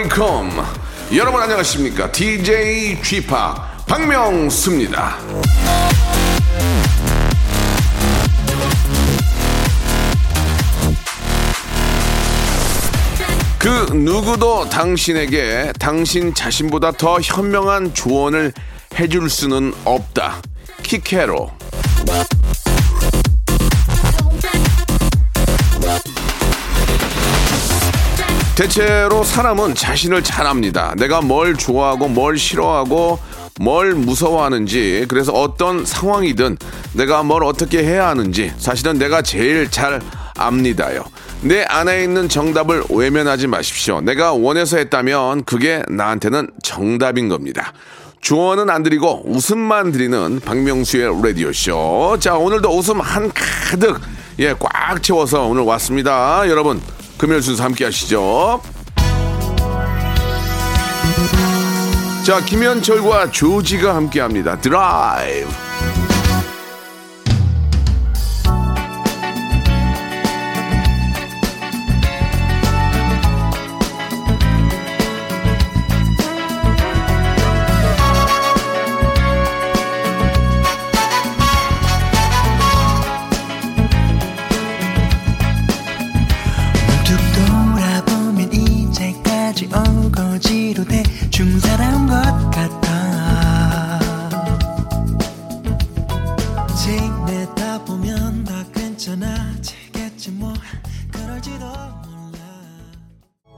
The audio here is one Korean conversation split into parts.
Welcome 여러분 안녕하십니까? DJ P 박명수입니다. 그 누구도 당신에게 당신 자신보다 더 현명한 조언을 해줄 수는 없다. 키케로 대체로 사람은 자신을 잘 압니다. 내가 뭘 좋아하고 뭘 싫어하고 뭘 무서워하는지 그래서 어떤 상황이든 내가 뭘 어떻게 해야 하는지 사실은 내가 제일 잘 압니다요. 내 안에 있는 정답을 외면하지 마십시오. 내가 원해서 했다면 그게 나한테는 정답인 겁니다. 조언은 안 드리고 웃음만 드리는 박명수의 라디오쇼. 자, 오늘도 웃음 한 가득, 예, 꽉 채워서 오늘 왔습니다. 여러분, 금요일 순서 함께 하시죠. 자, 김현철과 조지가 함께 합니다. 드라이브.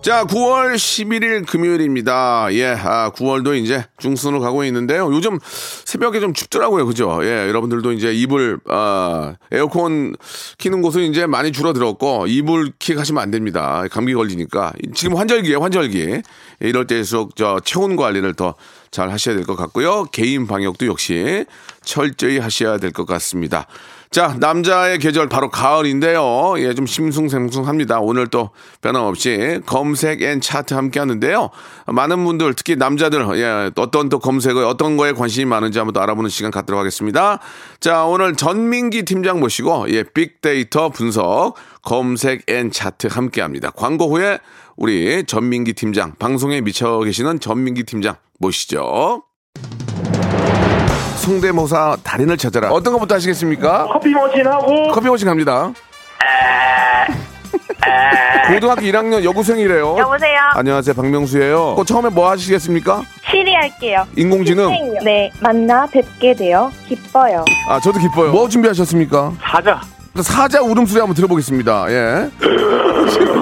자, 9월 11일 금요일입니다. 예, 아, 9월도 이제 중순으로 가고 있는데요. 요즘 새벽에 좀 춥더라고요. 그죠? 예, 여러분들도 이제 이불, 아, 에어컨 키는 곳은 이제 많이 줄어들었고, 이불 킥 하시면 안 됩니다. 감기 걸리니까. 지금 환절기에 환절기. 예, 이럴 때일수록 저 체온 관리를 더 잘 하셔야 될 것 같고요. 개인 방역도 역시 철저히 하셔야 될 것 같습니다. 자, 남자의 계절 바로 가을인데요. 예, 좀 심숭생숭합니다. 오늘 또 변함없이 검색 N 차트 함께 하는데요. 많은 분들, 특히 남자들, 예, 어떤 또 검색을, 어떤 거에 관심이 많은지 한번 또 알아보는 시간 갖도록 하겠습니다. 자, 오늘 전민기 팀장 모시고, 예, 빅데이터 분석, 검색 N 차트 함께 합니다. 광고 후에 우리 전민기 팀장, 방송에 미쳐 계시는 전민기 팀장 모시죠. 성대모사 달인을 찾아라. 어떤 것부터 하시겠습니까? 커피 머신하고 커피 머신 갑니다. 고등학교 1학년 여고생이래요. 여보세요. 안녕하세요, 박명수예요. 그 처음에 뭐 하시겠습니까? 시리 할게요. 인공지능. 네, 만나 뵙게 되어 기뻐요. 아, 저도 기뻐요. 뭐 준비하셨습니까? 사자 사자 울음소리 한번 들어보겠습니다. 예.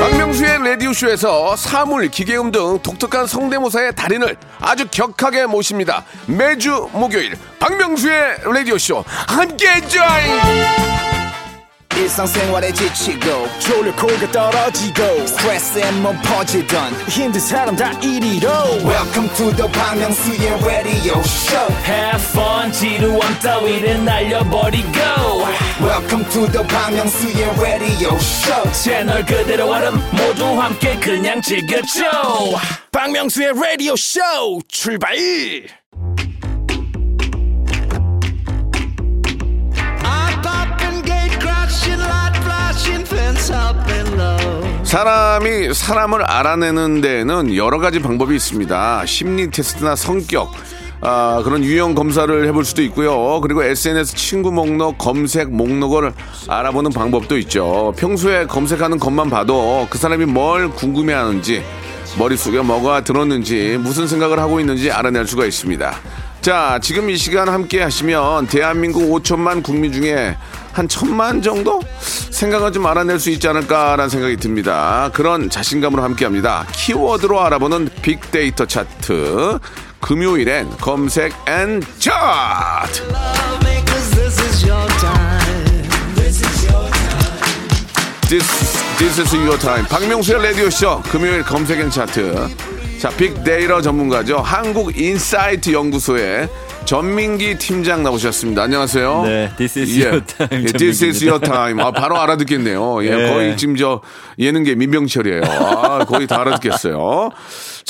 박명수의 라디오쇼에서 사물, 기계음 등 독특한 성대모사의 달인을 아주 격하게 모십니다. 매주 목요일 박명수의 라디오쇼 함께 join! 일상생활에 지치고, 떨어지고, 퍼지던, welcome to the Bang radio show 지루함 따위를 날려버리고. Welcome to the Myung-soo's radio show. 채널 그대로 얼음 모두 함께 그냥 즐겨줘. 박명수의 radio show 출발! 사람이 사람을 알아내는 데에는 여러 가지 방법이 있습니다. 심리 테스트나 성격, 아, 그런 유형 검사를 해볼 수도 있고요. 그리고 SNS 친구 목록, 검색 목록을 알아보는 방법도 있죠. 평소에 검색하는 것만 봐도 그 사람이 뭘 궁금해 하는지, 머릿속에 뭐가 들었는지, 무슨 생각을 하고 있는지 알아낼 수가 있습니다. 자, 지금 이 시간 함께 하시면 대한민국 5천만 국민 중에 한 천만 정도 생각을 좀 알아낼 수 있지 않을까라는 생각이 듭니다. 그런 자신감으로 함께 합니다. 키워드로 알아보는 빅데이터 차트. 금요일엔 검색 N 차트. This, this is your time. 박명수의 라디오쇼 금요일 검색 N 차트. 자, 빅데이터 전문가죠. 한국 인사이트 연구소의 전민기 팀장 나오셨습니다. 안녕하세요. 네, this is your time, 예, this is your time. 아, 바로 알아듣겠네요. 예, 네. 거의 지금 저 예능계 민병철이에요. 아, 거의 다 알아듣겠어요.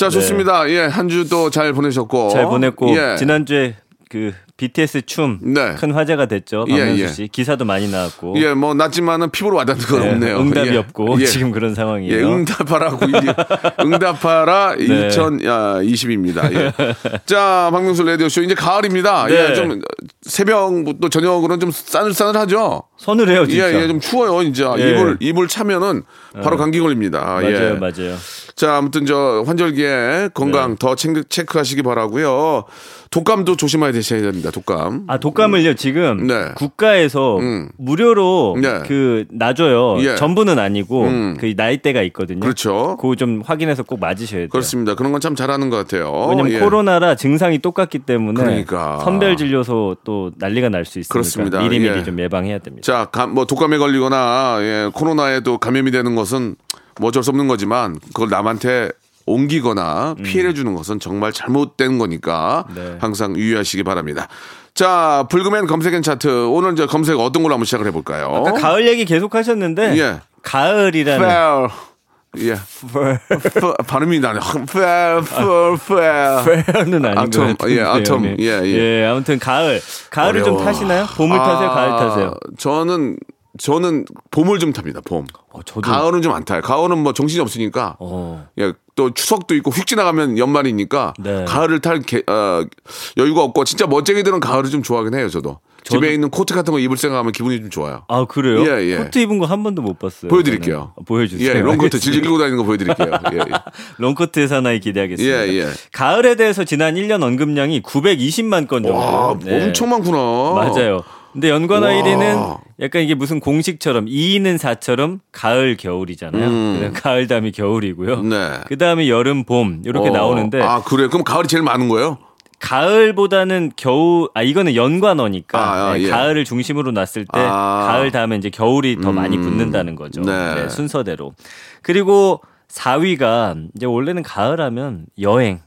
자, 좋습니다. 예, 한 주 또 잘 보내셨고. 잘 보냈고 예. 지난주에 그 BTS 춤큰 네. 화제가 됐죠. 예, 박명수 예. 씨 기사도 많이 나왔고. 예, 뭐 낮지만은 피부로 와닿는 건 네, 없네요. 응답이 예. 없고 예. 지금 그런 상황이에요. 예, 응답하라 9 응답하라 네. 2020입니다. 예. 자, 박명수 라디오 쇼 이제 가을입니다. 네. 예, 좀 새벽부터 저녁으로는 좀 싸늘싸늘하죠. 서늘해요 진짜. 예, 예, 좀 추워요, 이제. 예. 이불 이불 차면은 바로 감기 걸립니다. 맞아요, 예. 맞아요. 자, 아무튼 저 환절기에 건강 네. 더 체크, 체크하시기 바라고요. 독감도 조심해야 되셔야 됩니다. 독감. 아 독감을요 지금 네. 국가에서 음. 무료로 네. 그 놔줘요. 예. 전부는 아니고 음. 그 나이대가 있거든요. 그렇죠. 그거 좀 확인해서 꼭 맞으셔야 돼요. 그렇습니다. 그런 건 참 잘하는 것 같아요. 왜냐면 예. 코로나라 증상이 똑같기 때문에 그러니까. 선별 진료소 또 난리가 날 수 있으니까 그렇습니다. 미리미리 예. 좀 예방해야 됩니다. 자, 감- 뭐 독감에 걸리거나 예, 코로나에 또 감염이 되는 것은 뭐 어쩔 수 없는 거지만 그걸 남한테 옮기거나 피해를 주는 것은 정말 잘못된 거니까 음. 네. 항상 유의하시기 바랍니다. 자, 불금엔 검색엔 차트 오늘 이제 검색 어떤 걸로 한번 시작을 해볼까요? 아까 가을 얘기 계속 하셨는데 예. 가을이라는 fair. 예. F- 발음이 나네. fair, fair, fair. 페어는 아닌 아톰, 것. 예, 아톰, 예, 예. 아무튼 가을. 가을을 좀 어려워. 타시나요? 봄을 타세요? 가을 타세요? 저는 저는 봄을 좀 탑니다. 봄. 어, 저도 가을은 좀 안 타요. 가을은 뭐 정신이 없으니까. 어. 예, 또 추석도 있고 휙 지나가면 연말이니까 네. 가을을 탈 게, 어, 여유가 없고 진짜 멋쟁이들은 가을을 좀 좋아하긴 해요. 저도. 저도- 집에 있는 코트 같은 거 입을 생각하면 기분이 좀 좋아요. 아 그래요? 예, 예. 코트 입은 거 한 번도 못 봤어요. 보여드릴게요. 어, 보여주세요. 예, 롱코트. 질질 끌고 다니는 거 보여드릴게요. 예, 예. 롱코트 사나이 기대하겠습니다. 예, 예. 가을에 대해서 지난 1년 언급량이 920만 건 정도. 와, 네. 엄청 많구나. 맞아요. 근데 연관어 와. 1위는 약간 이게 무슨 공식처럼 2위는 4처럼 가을 겨울이잖아요. 음. 가을 다음에 겨울이고요. 네. 그 다음에 여름 봄 이렇게 어, 나오는데 아, 그래. 그럼 가을이 제일 많은 거예요? 가을보다는 겨울 아 이거는 연관어니까 아, 아, 네, 예. 가을을 중심으로 놨을 때 아. 가을 다음에 이제 겨울이 더 많이 음. 붙는다는 거죠. 네. 네, 순서대로. 그리고 4위가 이제 원래는 가을하면 여행,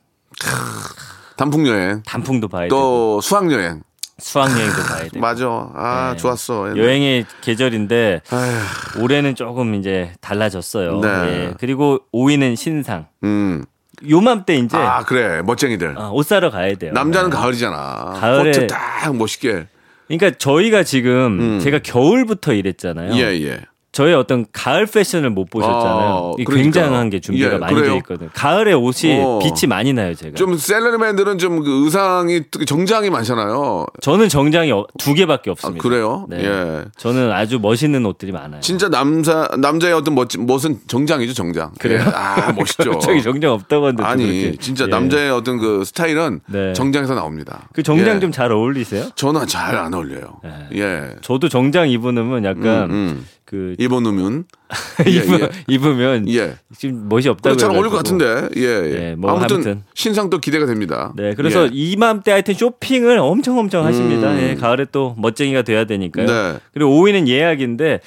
단풍 여행. 단풍도 봐야 되고 또 수학 여행. 수학여행도 봐야 되고 맞아. 아, 네. 좋았어. 여행의 계절인데 아휴, 올해는 조금 이제 달라졌어요. 네. 예. 그리고 5위는 신상. 음. 요맘때 이제 아, 그래. 멋쟁이들. 아, 옷 사러 가야 돼요. 남자는 네. 가을이잖아. 가을에- 코트 딱 멋있게. 그러니까 저희가 지금 음. 제가 겨울부터 일했잖아요. 예, 예. 저의 어떤 가을 패션을 못 보셨잖아요. 어, 이 그러니까. 굉장한 게 준비가 예, 많이 그래요? 돼 있거든요. 가을에 옷이 어. 빛이 많이 나요, 제가. 좀 셀러리맨들은 좀 그 의상이 특히 정장이 많잖아요. 저는 정장이 어- 두 개밖에 아, 없습니다. 그래요? 네. 예. 저는 아주 멋있는 옷들이 많아요. 진짜 남자 남자의 어떤 멋진 멋은 정장이죠, 정장. 그래요? 예. 아, 멋있죠. 저기 정장 없다고 하는데 또 아니, 그렇게. 진짜 예. 남자의 어떤 그 스타일은 네. 정장에서 나옵니다. 그 정장 예. 좀잘 어울리세요? 저는 잘 안 어울려요. 예. 저도 정장 입으면 약간 음, 음. 그 입어놓으면 입으, 예. 입으면 예. 지금 멋이 없다고 잘 어울릴 것. 같은데. 예. 예. 예, 뭐 아무튼, 아무튼. 신상 또 기대가 됩니다. 네, 그래서 예. 이맘때 하여튼 쇼핑을 엄청 엄청 하십니다. 음. 예, 가을에 또 멋쟁이가 돼야 되니까요. 네. 그리고 5위는 예약인데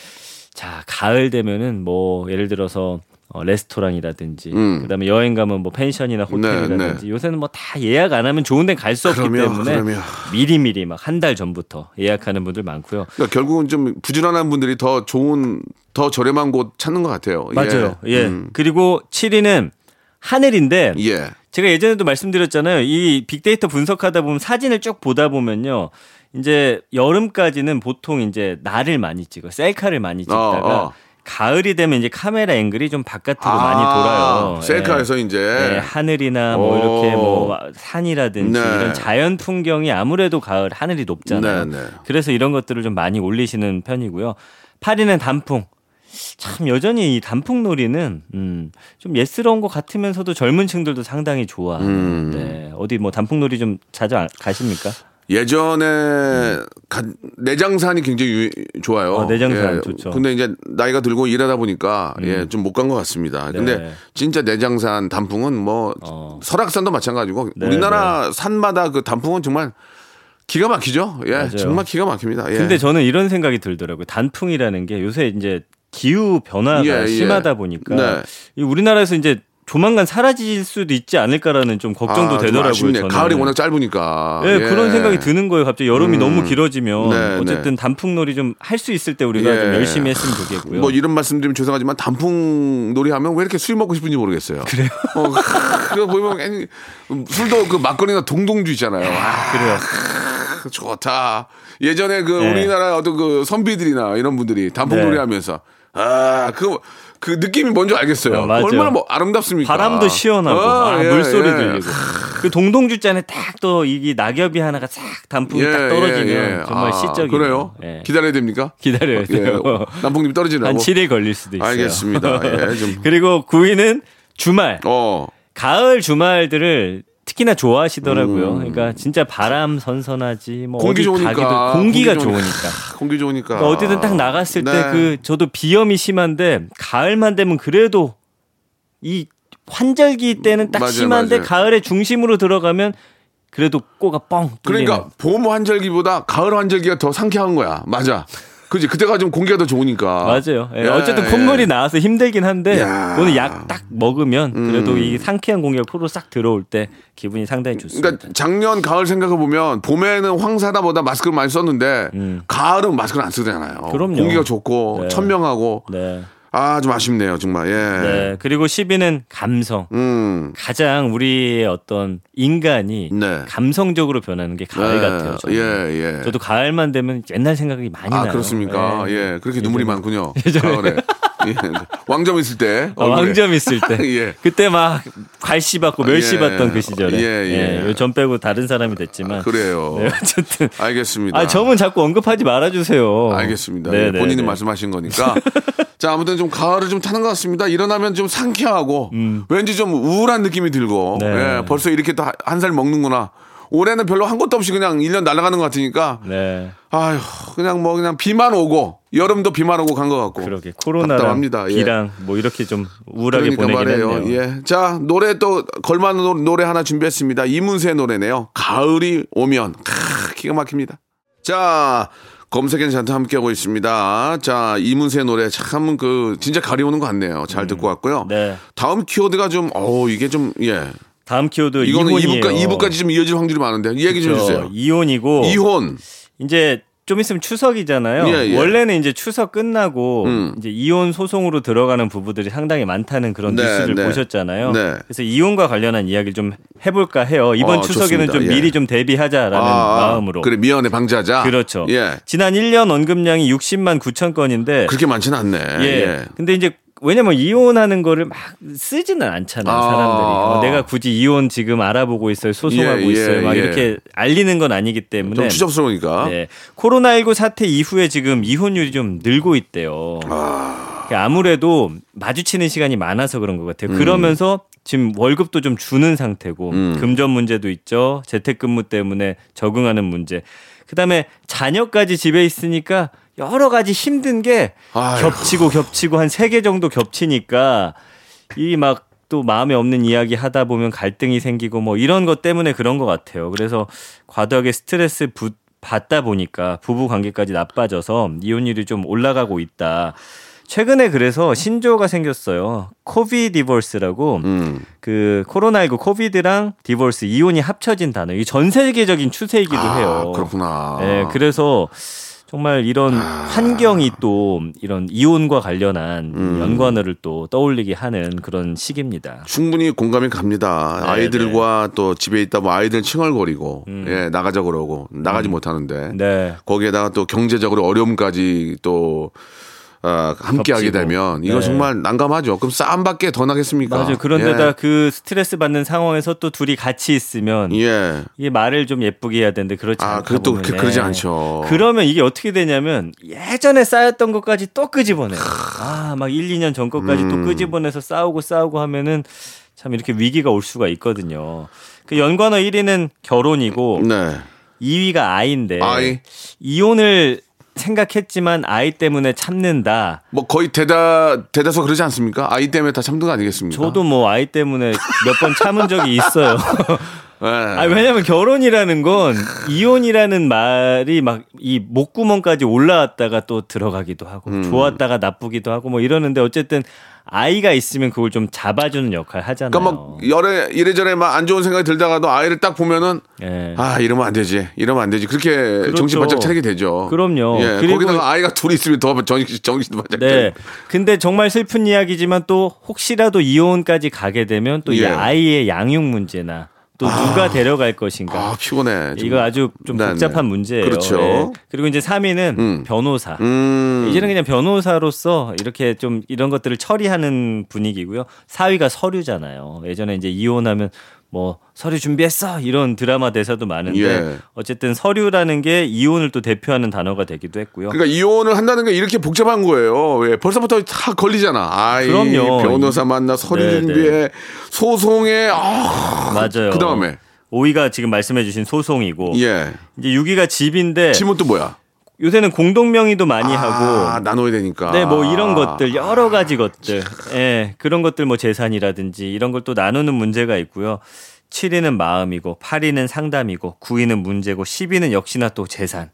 자 가을 되면은 뭐 예를 들어서 어, 레스토랑이라든지 음. 그다음에 여행 가면 뭐 펜션이나 호텔이라든지 네, 요새는 뭐 다 예약 안 하면 좋은 데 갈 수 없기 그럼요, 때문에 그럼요. 미리 미리 막 한 달 전부터 예약하는 분들 많고요. 그러니까 결국은 좀 부지런한 분들이 더 좋은 더 저렴한 곳 찾는 것 같아요. 맞아요. 예. 음. 그리고 7위는 하늘인데 예. 제가 예전에도 말씀드렸잖아요. 이 빅데이터 분석하다 보면 사진을 쭉 보다 보면요. 이제 여름까지는 보통 이제 날을 많이 찍어 셀카를 많이 찍다가 어, 어. 가을이 되면 이제 카메라 앵글이 좀 바깥으로 많이 아, 돌아요. 셀카에서 예. 이제 네, 하늘이나 뭐 오. 이렇게 뭐 산이라든지 네. 이런 자연 풍경이 아무래도 가을 하늘이 높잖아요. 네, 네. 그래서 이런 것들을 좀 많이 올리시는 편이고요. 8위는 단풍. 참 여전히 이 단풍놀이는 음, 좀 예스러운 것 같으면서도 젊은 층들도 상당히 좋아하는 음. 네. 어디 뭐 단풍놀이 좀 자주 안- 가십니까? 예전에 가- 내장산이 굉장히 유- 좋아요. 어, 내장산 예, 좋죠. 근데 이제 나이가 들고 일하다 보니까 예, 좀 못 간 것 같습니다. 근데 네. 진짜 내장산 단풍은 뭐 어. 설악산도 마찬가지고 네, 우리나라 산마다 그 단풍은 정말 기가 막히죠. 예, 맞아요. 정말 기가 막힙니다. 예. 근데 저는 이런 생각이 들더라고요. 단풍이라는 게 요새 이제 기후 변화가 예, 예. 심하다 보니까 네. 이 우리나라에서 이제 조만간 사라질 수도 있지 않을까라는 좀 걱정도 아, 좀 되더라고요. 아쉽네. 저는. 가을이 워낙 짧으니까. 예, 예. 그런 생각이 드는 거예요. 갑자기 여름이 음. 너무 길어지면 네, 어쨌든 단풍놀이 좀 할 수 있을 때 우리가 예. 좀 열심히 했으면 좋겠고요. 뭐 이런 말씀드리면 죄송하지만 단풍 놀이 하면 왜 이렇게 술 먹고 싶은지 모르겠어요. 그래요? 어, 그거 보면 괜히 술도 그 막걸리나 동동주 있잖아요. 아, 그래요. 좋다. 예전에 그 네. 우리나라 어떤 그 선비들이나 이런 분들이 단풍 놀이 네. 하면서 아, 그, 그 느낌이 뭔지 알겠어요. 어. 얼마나 뭐 아름답습니까? 바람도 시원하고 아, 아, 예, 물소리 예. 들리고 그 동동주잔에 딱 또 이게 낙엽이 하나가 싹 단풍이 예, 딱 떨어지면 예, 예. 정말 아, 시적이에요. 그래요? 예. 기다려야 됩니까? 기다려야 예, 돼요. 단풍님 떨어지라고. 한 7일 걸릴 수도 있어요. 알겠습니다. 예, 좀. 그리고 9위는 주말. 어. 가을 주말들을 특히나 좋아하시더라고요. 그러니까 진짜 바람 선선하지 뭐 음. 공기 좋으니까. 가기도 공기가 공기 좋으니까. 좋으니까. 공기 좋으니까. 그러니까 어디든 딱 나갔을 네. 때그 저도 비염이 심한데 가을만 되면 그래도 이 환절기 때는 딱 맞아요, 심한데 맞아요. 가을의 중심으로 들어가면 그래도 꼬가 뻥 뚫리는. 그러니까 봄 환절기보다 가을 환절기가 더 상쾌한 거야. 맞아. 그지 그때가 좀 공기가 더 좋으니까. 맞아요. 예, 예, 어쨌든 예. 콧물이 나와서 힘들긴 한데 야. 오늘 약 딱 먹으면 그래도 음. 이 상쾌한 공기가 코로 싹 들어올 때 기분이 상당히 좋습니다. 그러니까 작년 가을 생각해 보면 봄에는 황사다보다 마스크를 많이 썼는데 가을은 마스크를 안 쓰잖아요. 음. 그럼요. 공기가 좋고 네. 천명하고 네. 아 좀 아쉽네요 정말. 예. 네. 그리고 10위는 감성. 음. 가장 우리의 어떤 인간이 네. 감성적으로 변하는 게 가을 네. 같아요. 저는. 예 예. 저도 가을만 되면 옛날 생각이 많이 아 나요. 그렇습니까? 예. 예. 그렇게 눈물이 많군요. 가을에. 예. 왕점 있을 때. 어. 왕점 있을 때 예. 그때 막 갈씨 받고 멸시 예. 받던 그 시절에 예, 예. 전 빼고 다른 사람이 됐지만 그래요. 네, 어쨌든 알겠습니다. 아 점은 자꾸 언급하지 말아주세요. 알겠습니다. 네, 예, 네, 본인이 네. 말씀하신 거니까. 자, 아무튼 좀 가을을 좀 타는 것 같습니다. 일어나면 좀 상쾌하고 왠지 좀 우울한 느낌이 들고 음. 네. 예, 벌써 이렇게 또한살 먹는구나. 올해는 별로 한 것도 없이 그냥 1년 날아가는 것 같으니까 네, 아휴, 그냥 뭐 그냥 비만 오고 여름도 비만 오고 간 것 같고. 그러게 코로나랑. 예. 비랑 뭐 이렇게 좀 우울하게 그러니까 보내긴 말이에요. 했네요. 예. 자, 노래 또 걸맞는 노- 노래 하나 준비했습니다. 이문세 노래네요. 가을이 오면. 크, 기가 막힙니다. 자, 검색 N 차트 함께하고 있습니다. 자, 이문세 노래 참 그 진짜 오는 것 같네요. 잘 듣고 왔고요. 네. 다음 키워드가 좀, 어 이게 좀, 예. 다음 키워드 이거는 이혼이에요. 2부까, 2부까지 좀 이어질 확률이 많은데. 이 얘기 좀 그렇죠. 해주세요. 이혼이고 이혼. 이제 좀 있으면 추석이잖아요. 예, 예. 원래는 이제 추석 끝나고 음. 이제 이혼 소송으로 들어가는 부부들이 상당히 많다는 그런 네, 뉴스를 네. 보셨잖아요. 네. 그래서 이혼과 관련한 이야기를 좀 해볼까 해요. 이번 어, 추석에는 좋습니다. 좀 예. 미리 좀 대비하자라는 마음으로. 그래, 미연에 방지하자. 그렇죠. 예. 지난 1년 언급량이 60만 9천 건인데 그렇게 많지는 않네. 예. 예. 근데 이제 왜냐면 이혼하는 거를 막 쓰지는 않잖아요, 아. 사람들이. 뭐 내가 굳이 이혼 지금 알아보고 있어요, 소송하고 예, 예, 있어요. 막 예. 이렇게 알리는 건 아니기 때문에. 좀 추접스러우니까. 네. 코로나19 사태 이후에 지금 이혼율이 좀 늘고 있대요. 그러니까 아무래도 마주치는 시간이 많아서 그런 것 같아요. 그러면서 지금 월급도 좀 주는 상태고 음. 금전 문제도 있죠. 재택근무 때문에 적응하는 문제. 그다음에 자녀까지 집에 있으니까 여러 가지 힘든 게 아휴. 겹치고 겹치고 한 세 개 정도 겹치니까 이 막 또 마음에 없는 이야기 하다 보면 갈등이 생기고 뭐 이런 것 때문에 그런 것 같아요. 그래서 과도하게 스트레스 부- 받다 보니까 부부 관계까지 나빠져서 이혼율이 좀 올라가고 있다. 최근에 그래서 신조어가 생겼어요. Covidivorce라고 음. 그 코로나19 Covid랑 divorce 이혼이 합쳐진 단어. 이게 전 세계적인 추세이기도 해요. 아, 그렇구나. 네, 그래서 정말 이런 환경이 또 이런 이혼과 관련한 음. 연관어를 또 떠올리게 하는 그런 시기입니다. 충분히 공감이 갑니다. 네, 아이들과 또 집에 있다 뭐 아이들 칭얼거리고 예 나가자 그러고 나가지 못하는데 음. 네. 거기에다가 또 경제적으로 어려움까지 또 아, 함께하게. 되면 이거 네. 정말 난감하죠. 그럼 싸움밖에 더 나겠습니까? 맞아요. 그런데다 그 스트레스 받는 상황에서 또 둘이 같이 있으면 예. 예. 이게 말을 좀 예쁘게 해야 되는데 그렇지 아, 않다 그것도 보면 그렇게 그러지 않죠. 그러면 이게 어떻게 되냐면 예전에 쌓였던 것까지 또 끄집어내요. 아, 막 1, 2년 전 것까지 음. 또 끄집어내서 싸우고 싸우고 하면은 참 이렇게 위기가 올 수가 있거든요. 그 연관어 1위는 결혼이고 네. 2위가 아이인데 아이. 이혼을 생각했지만 아이 때문에 참는다. 뭐 거의 대다 대다수 그러지 않습니까? 아이 때문에 다 참는 거 아니겠습니까? 저도 뭐 아이 때문에 몇 번 참은 적이 있어요. 예. 아, 왜냐면 결혼이라는 건 이혼이라는 말이 막 이 목구멍까지 올라왔다가 또 들어가기도 하고 음. 좋았다가 나쁘기도 하고 뭐 이러는데 어쨌든 아이가 있으면 그걸 좀 잡아주는 역할 하잖아요. 그러니까 막 열에 이래저래 막 안 좋은 생각이 들다가도 아이를 딱 보면은 예. 아 이러면 안 되지 이러면 안 되지 그렇게 정신 바짝 차리게 되죠. 그럼요. 예, 그리고- 거기다가 아이가 둘이 있으면 더 정신 정신 바짝 네. 차리고. 근데 정말 슬픈 이야기지만 또 혹시라도 이혼까지 가게 되면 또이 예. 아이의 양육 문제나 또 누가 데려갈 것인가. 아 피곤해. 좀. 이거 아주 좀 네, 복잡한 네. 문제예요. 그렇죠. 예. 그리고 이제 3위는 음. 변호사. 음. 이제는 그냥 변호사로서 이렇게 좀 이런 것들을 처리하는 분위기고요. 4위가 서류잖아요. 예전에 이제 이혼하면 뭐 서류 준비했어 이런 드라마 대사도 많은데 예. 어쨌든 서류라는 게 이혼을 또 대표하는 단어가 되기도 했고요. 그러니까 이혼을 한다는 게 이렇게 복잡한 거예요. 왜 벌써부터 다 걸리잖아. 아이 그럼요. 변호사 만나 서류 네, 준비해 소송에 아 맞아요. 그 다음에 5위가 지금 말씀해주신 소송이고 예 이제 6위가 집인데 지문 또 뭐야? 요새는 공동 명의도 많이 아, 하고 나눠야 되니까. 네, 뭐 이런 것들 여러 가지 것들, 예, 그런 것들 뭐 재산이라든지 이런 걸 또 나누는 문제가 있고요. 7위는 마음이고, 8위는 상담이고, 9위는 문제고, 10위는 역시나 또 재산.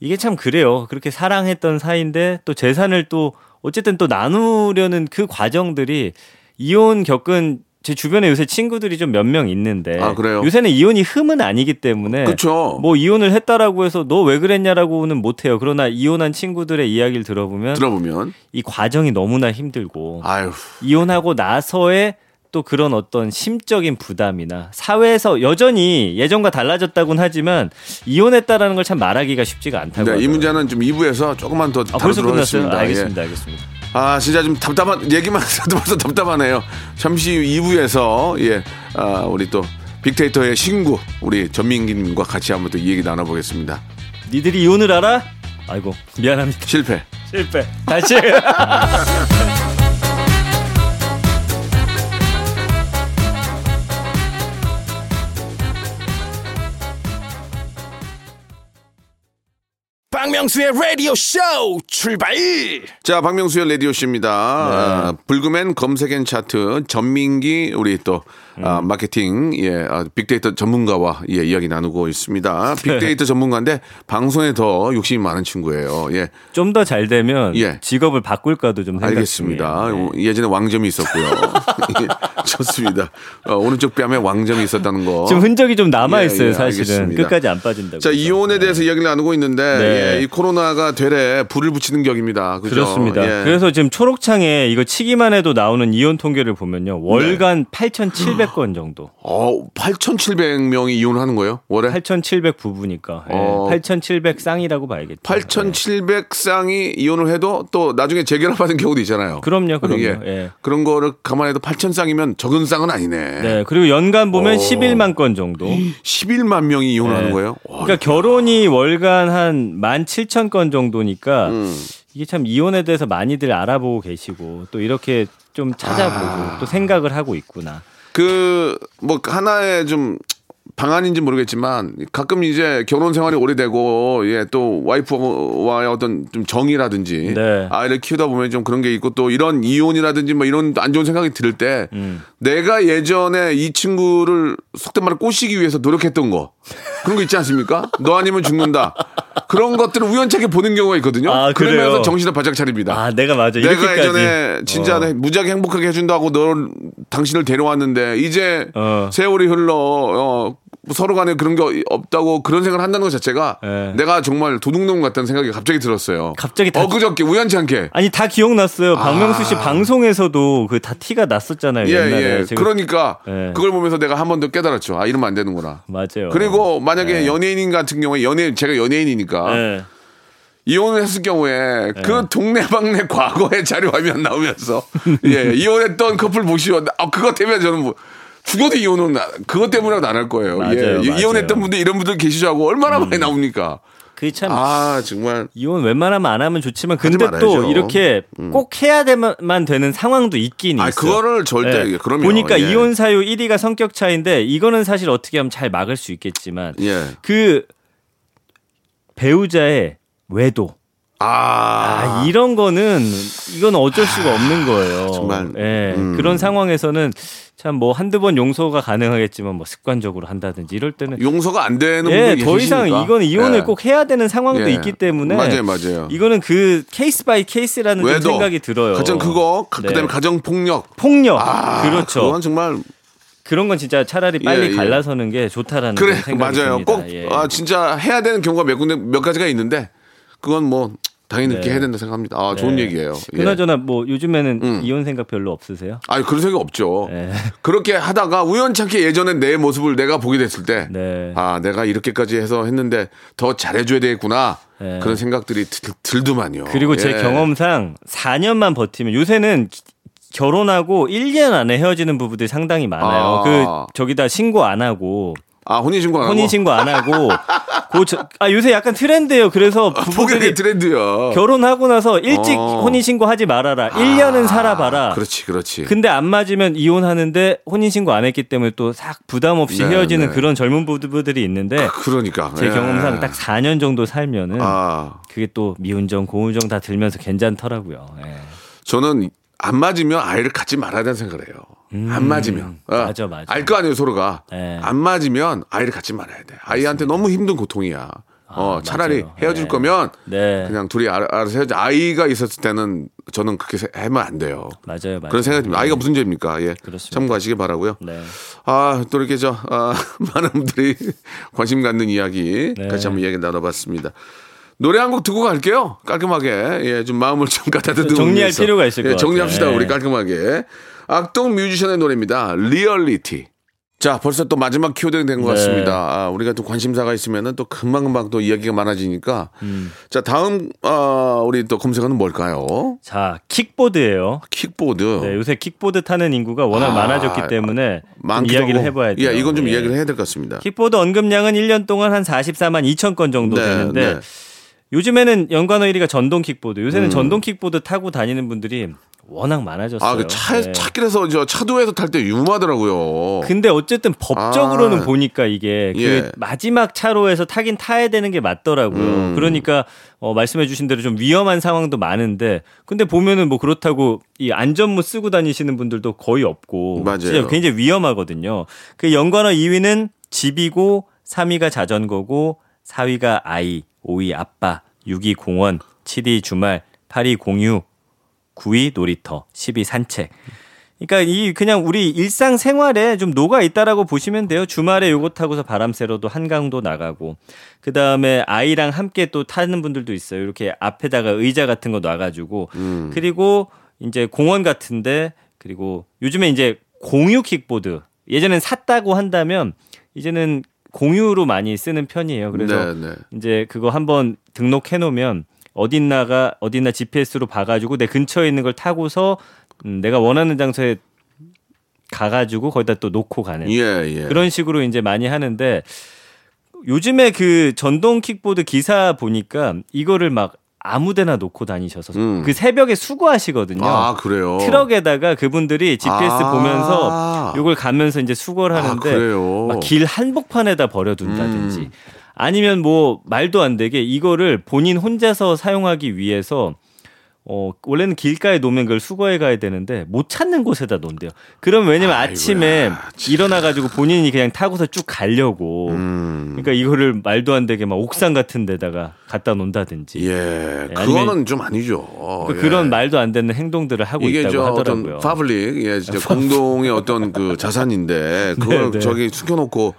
이게 참 그래요. 그렇게 사랑했던 사이인데 또 재산을 또 어쨌든 또 나누려는 그 과정들이 이혼 겪은 제 주변에 요새 친구들이 좀 몇 명 있는데 아, 그래요? 요새는 이혼이 흠은 아니기 때문에 그쵸. 뭐 이혼을 했다라고 해서 너 왜 그랬냐라고는 못 해요. 그러나 이혼한 친구들의 이야기를 들어보면 들어보면 이 과정이 너무나 힘들고 아유 이혼하고 나서의 또 그런 어떤 심적인 부담이나 사회에서 여전히 예전과 달라졌다고는 하지만 이혼했다라는 걸 참 말하기가 쉽지가 않다고. 네, 이. 문제는 좀 2부에서 조금만 더 아, 벌써 끝났어요. 하겠습니다. 예. 알겠습니다. 아 진짜 좀 답답한 얘기만 해도 벌써 답답하네요. 잠시 후 2부에서 예 아, 우리 또 빅데이터의 신구 우리 전민기님과 같이 한번 또 이 얘기 나눠보겠습니다. 니들이 이혼을 알아? 아이고 미안합니다. 실패. 실패. 다시. 박명수의 라디오 쇼 출발 자, 박명수의 라디오 씨입니다. 아, 불금엔 검색엔 차트 전민기 우리 또 아, 마케팅 예 아, 빅데이터 전문가와 예 이야기 나누고 있습니다. 빅데이터 전문가인데 방송에 더 욕심이 많은 친구예요. 예, 좀 더 잘 되면 예. 직업을 바꿀까도 좀 생각 알겠습니다. 중이에요. 네. 예전에 왕점이 있었고요. 예, 좋습니다. 어, 오른쪽 뺨에 왕점이 있었다는 거. 지금 흔적이 좀 남아 있어요. 예, 예, 사실은 알겠습니다. 끝까지 안 빠진다고. 자, 이혼에 대해서 이야기를 나누고 있는데 네. 예, 이 코로나가 되레 불을 붙이는 격입니다. 그죠? 그렇습니다. 예. 그래서 지금 초록창에 이거 치기만 해도 나오는 이혼 통계를 보면요. 월간 8,700건 정도. 어, 8,700명이 이혼하는 거예요? 월에? 8,700 부부니까. 예, 어. 8,700 쌍이라고 봐야겠죠. 8,700 쌍이 이혼을 해도 또 나중에 재결합하는 경우도 있잖아요. 그럼요, 그럼요. 예. 예. 그런 거를 감안해도 8,000 쌍이면 적은 쌍은 아니네. 네. 그리고 연간 보면 오. 11만 건 정도. 11만 명이 이혼하는 네. 거예요? 와, 그러니까 결혼이 월간 한 17,000건 정도니까 음. 이게 참 이혼에 대해서 많이들 알아보고 계시고 또 이렇게 좀 찾아보고 아. 또 생각을 하고 있구나. 그, 뭐, 하나의 좀, 방안인지 모르겠지만 가끔 이제 결혼 생활이 오래되고 예 또 와이프와의 어떤 좀 정이라든지 네. 아이를 키우다 보면 좀 그런 게 있고 또 이런 이혼이라든지 뭐 이런 안 좋은 생각이 들때 음. 내가 예전에 이 친구를 속된 말로 꼬시기 위해서 노력했던 거 그런 거 있지 않습니까? 너 아니면 죽는다 그런 것들을 우연찮게 보는 경우가 있거든요. 아, 그래요? 그러면서 정신을 바짝 차립니다. 아, 내가 맞아. 내가 이렇게까지. 예전에 진짜 어. 무지하게 행복하게 해준다고 널 당신을 데려왔는데 이제 어. 세월이 흘러 어, 서로 간에 그런 게 없다고 그런 생각을 한다는 것 자체가 예. 내가 정말 도둑놈 같다는 생각이 갑자기 들었어요. 갑자기 다 엊그저께 우연치 않게. 아니 다 기억났어요. 박명수 씨 방송에서도 그 다 티가 났었잖아요. 아. 예, 옛날에. 예. 그러니까 예. 그걸 보면서 내가 한 번 더 깨달았죠. 아, 이러면 안 되는구나. 맞아요. 그리고 만약에 예. 연예인 같은 경우에 연예인, 제가 연예인이니까 예. 이혼을 했을 경우에 그 동네방네 과거의 자료 화면 나오면서 예, 이혼했던 커플 보시오. 아, 그것 때문에 저는 뭐 죽어도 이혼은 나- 그것 때문에는 안할 거예요. 맞아요, 예, 맞아요. 음. 이혼했던 분들 이런 분들 계시자고 얼마나 많이 나옵니까? 그참아 정말 이혼 웬만하면 안 하면 좋지만 근데. 또 이렇게 꼭 해야 되만 되는 상황도 있긴 아 있어요. 그거를 절대 예. 그럼요. 보니까 예. 이혼 사유 1위가 성격 차인데 이거는 사실 어떻게 하면 잘 막을 수 있겠지만 예. 그 배우자의 외도 아, 아, 이런 거는 이건 어쩔 수가 없는 거예요. 정말, 예. 음. 그런 상황에서는 참 뭐 한두 번 용서가 가능하겠지만 뭐 습관적으로 한다든지 이럴 때는 용서가 안 되는 예, 더 이상 계시니까. 이거는 이혼을 예. 꼭 해야 되는 상황도 예. 있기 때문에 맞아요, 맞아요. 이거는 그 case by case라는 생각이 들어요. 가정 그거 가- 네. 그다음에 가정 폭력. 폭력 아, 그렇죠. 그건 정말 그런 건 진짜 차라리 빨리 예, 예. 갈라서는 게 좋다라는 그래 좀 생각이 맞아요. 듭니다. 꼭 예. 아, 진짜 해야 되는 경우가 몇 군데 몇 가지가 있는데 그건 뭐 당연히 그렇게 네. 해야 된다 생각합니다. 아 좋은 네. 얘기예요. 예. 그나저나 뭐 요즘에는 음. 이혼 생각 별로 없으세요? 아니 그런 생각 없죠. 네. 그렇게 하다가 우연찮게 예전에 내 모습을 내가 보게 됐을 때, 네. 아 내가 이렇게까지 해서 했는데 더 잘해줘야 되겠구나 네. 그런 생각들이 들, 들더만요. 그리고 제 예. 경험상 4년만 버티면 요새는 기- 결혼하고 1년 안에 헤어지는 부부들이 상당히 많아요. 아. 그 저기다 신고 안 하고 아 혼인 신고 안 하고 혼인 신고 안 하고 그 저- 아 요새 약간 트렌드예요. 그래서 포기하기 부부들이 트렌드야. 결혼하고 나서 일찍 어. 혼인 신고 하지 말아라. 1년은 살아봐라. 그렇지, 그렇지. 근데 안 맞으면 이혼하는데 혼인 신고 안 했기 때문에 또 싹 부담 없이 네, 헤어지는 네. 그런 젊은 부부들이 있는데 그러니까 제 예. 경험상 딱 4년 정도 살면은 아 그게 또 미운정 고운정 다 들면서 괜찮더라고요. 예. 저는 안 맞으면 아이를 갖지 말아야 된다는 생각을 해요. 안 맞으면. 어. 음. 맞아, 맞아. 알 거 아니에요, 서로가. 네. 안 맞으면 아이를 갖지 말아야 돼. 아이한테 너무 힘든 고통이야. 어, 차라리 맞아요. 헤어질 네. 거면 네. 그냥 둘이 알- 알아서 헤어져. 아이가 있었을 때는 저는 그렇게 세- 하면 안 돼요. 맞아요, 맞아요. 그런 생각이 듭니다. 아이가 무슨 죄입니까? 예. 그렇습니다. 참고하시기 바라고요. 네. 아, 또 이렇게 저, 아, 많은 분들이 관심 갖는 이야기 네. 같이 한번 이야기 나눠봤습니다. 노래 한 곡 듣고 갈게요. 깔끔하게. 예, 좀 마음을 좀 가다듬는 정리할. 필요가 있을 것 예, 정리합시다. 같아요. 우리 예. 깔끔하게. 악동 뮤지션의 노래입니다. 리얼리티. 자, 벌써 또 마지막 키워드가 된 것 네. 같습니다. 아, 우리가 또 관심사가 있으면은 또 금방금방 또 이야기가 많아지니까. 음. 자, 다음, 아, 우리 또 검색어는 뭘까요? 자, 킥보드예요. 킥보드. 네, 요새 킥보드 타는 인구가 워낙 아, 많아졌기 때문에 이야기를. 해봐야 돼요. 예, 이건 좀 예. 이야기를 해야 될 것 같습니다. 킥보드 언급량은 1년 동안 한 44만 2천 건 정도 네, 되는데 네. 요즘에는 연관어 1위가 전동 킥보드. 요새는 음. 전동 킥보드 타고 다니는 분들이 워낙 많아졌어요. 아, 그 차에, 네. 차길에서 저 차도에서 탈 때 유마더라고요. 근데 어쨌든 법적으로는 아. 보니까 이게 그 예. 마지막 차로에서 타긴 타야 되는 게 맞더라고요. 음. 그러니까 어, 말씀해주신 대로 좀 위험한 상황도 많은데 근데 보면은 뭐 그렇다고 이 안전모 쓰고 다니시는 분들도 거의 없고 맞아요. 진짜 굉장히 위험하거든요. 그 연관어 2위는 집이고 3위가 자전거고 4위가 아이, 5위 아빠, 6위 공원, 7위 주말, 8위 공유, 9위 놀이터, 10위 산책. 그러니까 이 그냥 우리 일상 생활에 좀 녹아 있다라고 보시면 돼요. 주말에 요거 타고서 바람 쐬러도 한강도 나가고 그 다음에 아이랑 함께 또 타는 분들도 있어요. 이렇게 앞에다가 의자 같은 거 놔가지고 음. 그리고 이제 공원 같은데 그리고 요즘에 이제 공유 킥보드 예전엔 샀다고 한다면 이제는 공유로 많이 쓰는 편이에요. 그래서 네, 네. 이제 그거 한번 등록해 놓으면 어딘나가 어딘나 GPS로 봐가지고 내 근처에 있는 걸 타고서 음, 내가 원하는 장소에 가가지고 거기다 또 놓고 가는 예, 예. 그런 식으로 이제 많이 하는데 요즘에 그 전동 킥보드 기사 보니까 이거를 막 아무데나 놓고 다니셔서 음. 그 새벽에 수거하시거든요. 아, 그래요? 트럭에다가 그분들이 GPS 아. 보면서 요걸 가면서 이제 수거를 아, 하는데 그래요? 막길 한복판에다 버려둔다든지 음. 아니면 뭐 말도 안 되게 이거를 본인 혼자서 사용하기 위해서 어 원래는 길가에 놓으면 그걸 수거해 가야 되는데 못 찾는 곳에다 놓는데요. 그럼 왜냐면 아이고야, 아침에 참. 일어나 가지고 본인이 그냥 타고서 쭉 가려고 음. 그러니까 이거를 말도 안 되게 막 옥상 같은 데다가 갖다 놓는다든지 예, 예, 그거는 좀 아니죠. 그 예. 그런 말도 안 되는 행동들을 하고 있다고 저 하더라고요. 어떤 파블릭, 예, 진짜 공동의 어떤 그 자산인데 그걸 네, 네. 저기 숨겨놓고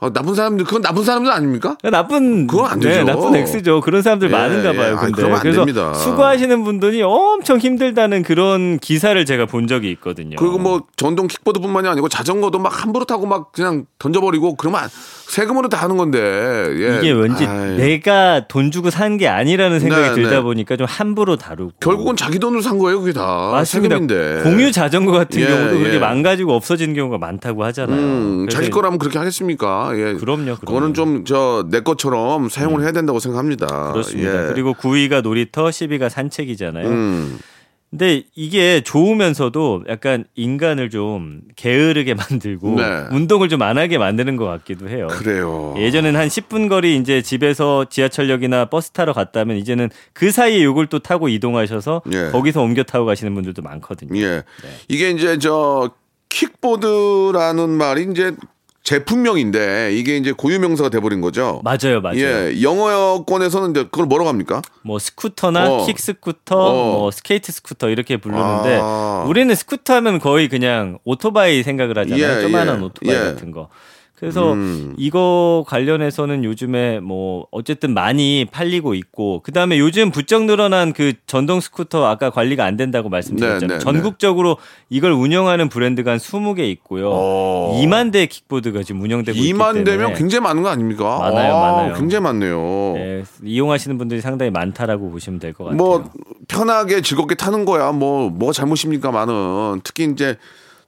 어, 나쁜 사람들 그건 나쁜 사람들 아닙니까? 나쁜 그건 안 네, 되죠. 나쁜 X죠. 그런 사람들 예, 많은가 봐요. 예. 근데 안 그래서 됩니다. 수고하시는 분들이 엄청 힘들다는 그런 기사를 제가 본 적이 있거든요. 그리고 뭐 전동 킥보드뿐만이 아니고 자전거도 막 함부로 타고 막 그냥 던져버리고 그러면 안- 세금으로 다 하는 건데 예. 이게 왠지 아이, 내가 돈 주고 산 게 아니라는 생각이 네, 들다 네. 보니까 좀 함부로 다루고 결국은 자기 돈으로 산 거예요, 그게 다 맞습니다. 세금인데. 공유 자전거 같은 예, 경우도 그렇게 예. 망가지고 없어지는 경우가 많다고 하잖아요. 음, 자기 거라면 그렇게 하겠습니까? 예. 그럼요, 그럼요. 그거는 좀 저 내 것처럼 사용을 해야 된다고 생각합니다. 그렇습니다. 예. 그리고 9위가 놀이터, 10위가 산책이잖아요. 음. 근데 이게 좋으면서도 약간 인간을 좀 게으르게 만들고 네. 운동을 좀 안 하게 만드는 것 같기도 해요. 그래요. 예전엔 한 10분 거리 이제 집에서 지하철역이나 버스 타러 갔다면 이제는 그 사이에 요걸 또 타고 이동하셔서 예. 거기서 옮겨 타고 가시는 분들도 많거든요. 예. 이게 이제 저 킥보드라는 말이 이제 제품명인데 이게 이제 고유명사가 돼버린 거죠. 맞아요, 맞아요. 예, 영어권에서는 이제 그걸 뭐라고 합니까? 뭐 스쿠터나 어. 킥 스쿠터, 어. 뭐 스케이트 스쿠터 이렇게 부르는데 아. 우리는 스쿠터 하면 거의 그냥 오토바이 생각을 하잖아요. 예, 조만한 예, 오토바이 예. 같은 거. 그래서 음. 이거 관련해서는 요즘에 뭐 어쨌든 많이 팔리고 있고 그다음에 요즘 부쩍 늘어난 그 전동 스쿠터 아까 관리가 안 된다고 말씀드렸잖아요. 네, 네, 전국적으로 이걸 운영하는 브랜드가 한 20개 있고요. 어. 2만 대의 킥보드가 지금 운영되고 있기 2만 때문에 대면 굉장히 많은 거 아닙니까? 많아요, 아, 많아요. 굉장히 많네요. 네, 이용하시는 분들이 상당히 많다라고 보시면 될 것 같아요. 뭐 편하게 즐겁게 타는 거야. 뭐 뭐가 잘못입니까? 많은 특히 이제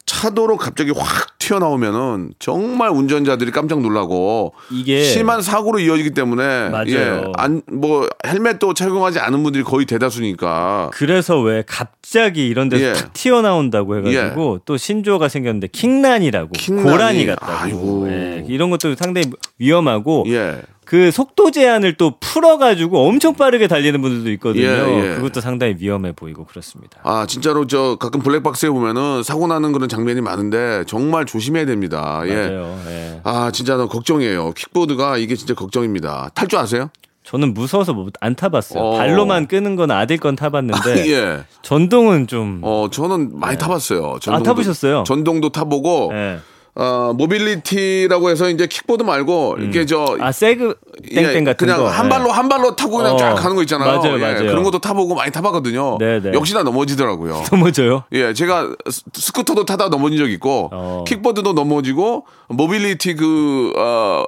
차도로 갑자기 확 튀어나오면은 정말 운전자들이 깜짝 놀라고 이게 심한 사고로 이어지기 때문에 맞아요. 예, 안 뭐 헬멧도 착용하지 않은 분들이 거의 대다수니까 그래서 왜 갑자기 이런 데서 예. 탁 튀어나온다고 해가지고 또 신조어가 생겼는데 킹난이라고 킹난이. 고라니 같다고 아이고. 예, 이런 것도 상당히 위험하고 예. 그 속도 제한을 또 풀어가지고 엄청 빠르게 달리는 분들도 있거든요. 예, 예. 그것도 상당히 위험해 보이고 그렇습니다. 아 진짜로 저 가끔 블랙박스에 보면은 사고 나는 그런 장면이 많은데 정말 조심해야 됩니다. 예. 맞아요. 예. 아 진짜 나 걱정이에요. 킥보드가 이게 진짜 걱정입니다. 탈 줄 아세요? 저는 무서워서 뭐 안 타봤어요. 어. 발로만 끄는 건 아들 건 타봤는데 예. 전동은 좀 어 저는 많이 타봤어요. 전동도, 아, 타보셨어요? 전동도 타보고 예. 어 모빌리티라고 해서 이제 킥보드 말고 이렇게 저 아 세그 땡땡 예, 같은 그냥 거한 예. 발로 한 발로 타고 그냥 어, 쫙 가는 거 있잖아요. 맞아요, 예, 맞아요. 그런 것도 타보고 많이 타봤거든요. 네, 네. 역시나 넘어지더라고요. 넘어져요. 예, 제가 스- 스쿠터도 타다 넘어진 적 있고 어. 킥보드도 넘어지고 모빌리티 그 어,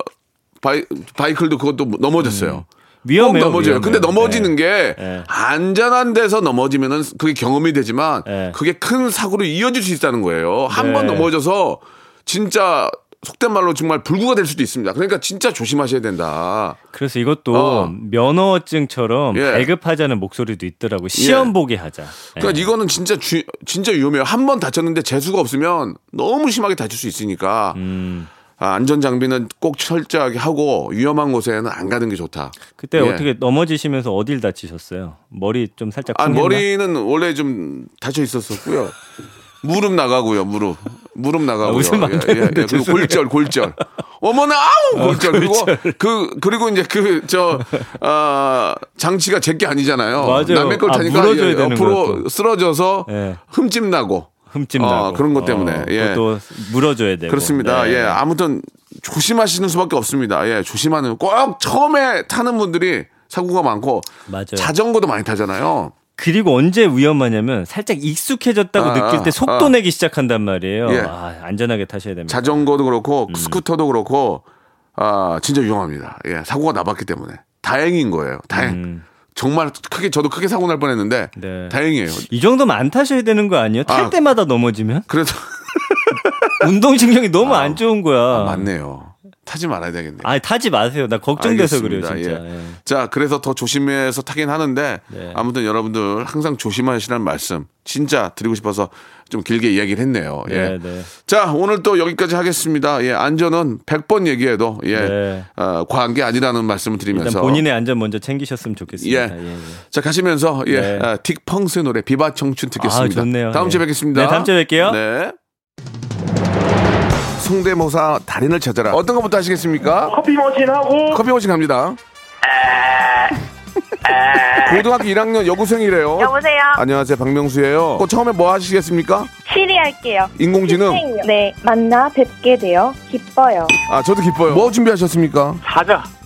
바이 바이클도 그것도 넘어졌어요. 꼭 위험해요. 넘어져요. 위험해요. 근데 넘어지는 게 네. 안전한 데서 넘어지면은 그게 경험이 되지만 네. 그게 큰 사고로 이어질 수 있다는 거예요. 한번 네. 넘어져서 진짜 속된 말로 정말 불구가 될 수도 있습니다. 그러니까 진짜 조심하셔야 된다. 그래서 이것도 어. 면허증처럼 예. 발급하자는 목소리도 있더라고. 시험 보게 하자. 그러니까 예. 이거는 진짜 주- 진짜 위험해요. 한 번 다쳤는데 재수가 없으면 너무 심하게 다칠 수 있으니까 음. 아, 안전 장비는 꼭 철저하게 하고 위험한 곳에는 안 가는 게 좋다. 그때 예. 어떻게 넘어지시면서 어딜 다치셨어요? 머리 좀 살짝 아? 머리는 원래 좀 다쳐 있었었고요. 무릎 나가고요, 무릎. 무릎 나가고요. 아, 웃으면 안 예, 그리고 죄송해요. 골절, 골절. 어머나, 아우, 골절. 그리고 그, 그리고 이제 그, 저, 아, 장치가 제게 아니잖아요. 맞아요. 남의 걸 아, 타니까 물어줘야 예, 옆으로 거야, 쓰러져서 예. 흠집 나고. 흠집 어, 나고 그런 것 때문에, 예. 그것도 물어줘야 되고 그렇습니다. 네. 예. 아무튼 조심하시는 수밖에 없습니다. 예. 조심하는, 꼭 처음에 타는 분들이 사고가 많고 맞아요. 자전거도 많이 타잖아요. 그리고 언제 위험하냐면 살짝 익숙해졌다고 아, 느낄 때 속도 아. 내기 시작한단 말이에요. 예. 아, 안전하게 타셔야 됩니다. 자전거도 그렇고 음. 스쿠터도 그렇고 아 진짜 위험합니다. 예, 사고가 나봤기 때문에 다행인 거예요. 다행. 음. 정말 크게 저도 크게 사고 날 뻔했는데 네. 다행이에요. 이 정도면 안 타셔야 되는 거 아니에요? 탈 아. 때마다 넘어지면 그래도 운동신경이 너무 안 좋은 거야. 아, 맞네요. 타지 말아야 되겠네요. 아니 타지 마세요. 나 걱정돼서 알겠습니다. 그래요, 진짜. 예. 예. 자, 그래서 더 조심해서 타긴 하는데 네. 아무튼 여러분들 항상 조심하시라는 말씀 진짜 드리고 싶어서 좀 길게 이야기를 했네요. 예. 네, 네. 자, 오늘 또 여기까지 하겠습니다. 예, 안전은 100번 얘기해도 예, 네. 어, 과한 게 아니라는 말씀을 드리면서 본인의 안전 먼저 챙기셨으면 좋겠습니다. 예. 예, 예. 자 가시면서 예 네. 아, 딕펑스의 노래 비바 청춘 듣겠습니다. 아, 좋네요. 다음 네. 주에 뵙겠습니다. 네, 다음 주에 뵐게요. 네. 성대모사 달인을 찾아라. 어떤 것부터 하시겠습니까? 커피 머신하고 커피 머신 갑니다. 고등학교 1학년 여고생이래요. 여보세요. 안녕하세요, 박명수예요. 그 처음에 뭐 하시겠습니까? 시리 할게요. 인공지능. 네, 만나 뵙게 되어 기뻐요. 아, 저도 기뻐요. 뭐 준비하셨습니까? 사자.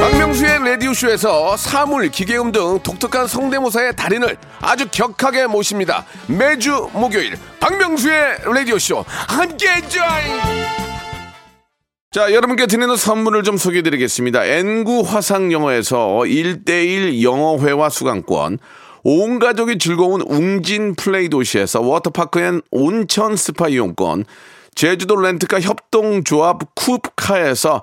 박명수 박명수의 라디오쇼에서 사물, 기계음 등 독특한 성대모사의 달인을 아주 격하게 모십니다. 매주 목요일 박명수의 라디오쇼 함께해 줘잉! 자, 여러분께 드리는 선물을 좀 소개해 드리겠습니다. N구 화상 영어에서 1대1 영어회화 수강권, 온 가족이 즐거운 웅진 플레이 도시에서 워터파크 and 온천 스파 이용권, 제주도 렌트카 협동조합 쿱카에서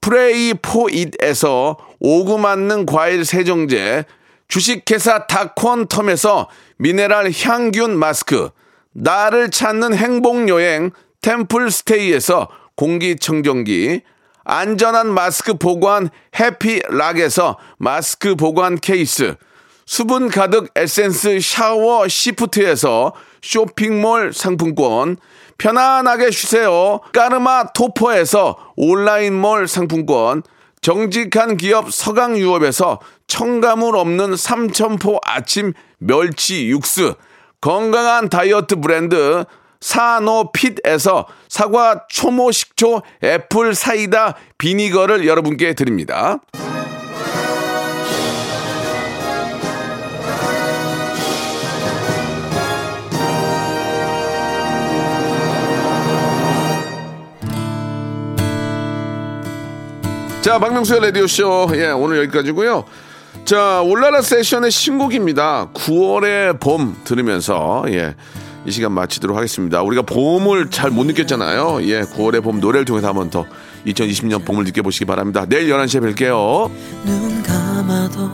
프레이 포잇에서 오구 만능 과일 세정제, 주식회사 다콘텀에서 미네랄 향균 마스크, 나를 찾는 행복여행 템플스테이에서 공기청정기, 안전한 마스크 보관 해피락에서 마스크 보관 케이스, 수분 가득 에센스 샤워 시프트에서 쇼핑몰 상품권, 편안하게 쉬세요. 까르마 토퍼에서 온라인몰 상품권, 정직한 기업 서강유업에서 첨가물 없는 삼천포 아침 멸치 육수, 건강한 다이어트 브랜드 사노핏에서 사과 초모 식초 애플 사이다 비니거를 여러분께 드립니다. 자, 박명수의 라디오쇼. 예, 오늘 여기까지고요 자, 올라라 세션의 신곡입니다. 9월의 봄 들으면서, 예, 이 시간 마치도록 하겠습니다. 우리가 봄을 잘 못 느꼈잖아요. 예, 9월의 봄 노래를 통해서 한 번 더 2020년 봄을 느껴보시기 바랍니다. 내일 11시에 뵐게요. 눈 감아도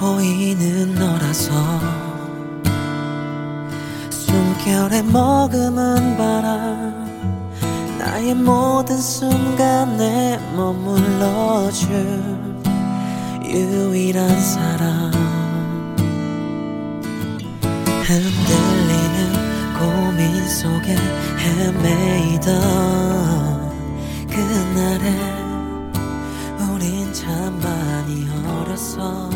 보이는 너라서 숨결에 머금은 바람 나의 모든 순간에 머물러줄 유일한 사람 흔들리는 고민 속에 헤매이던 그날에 우린 참 많이 어렸어.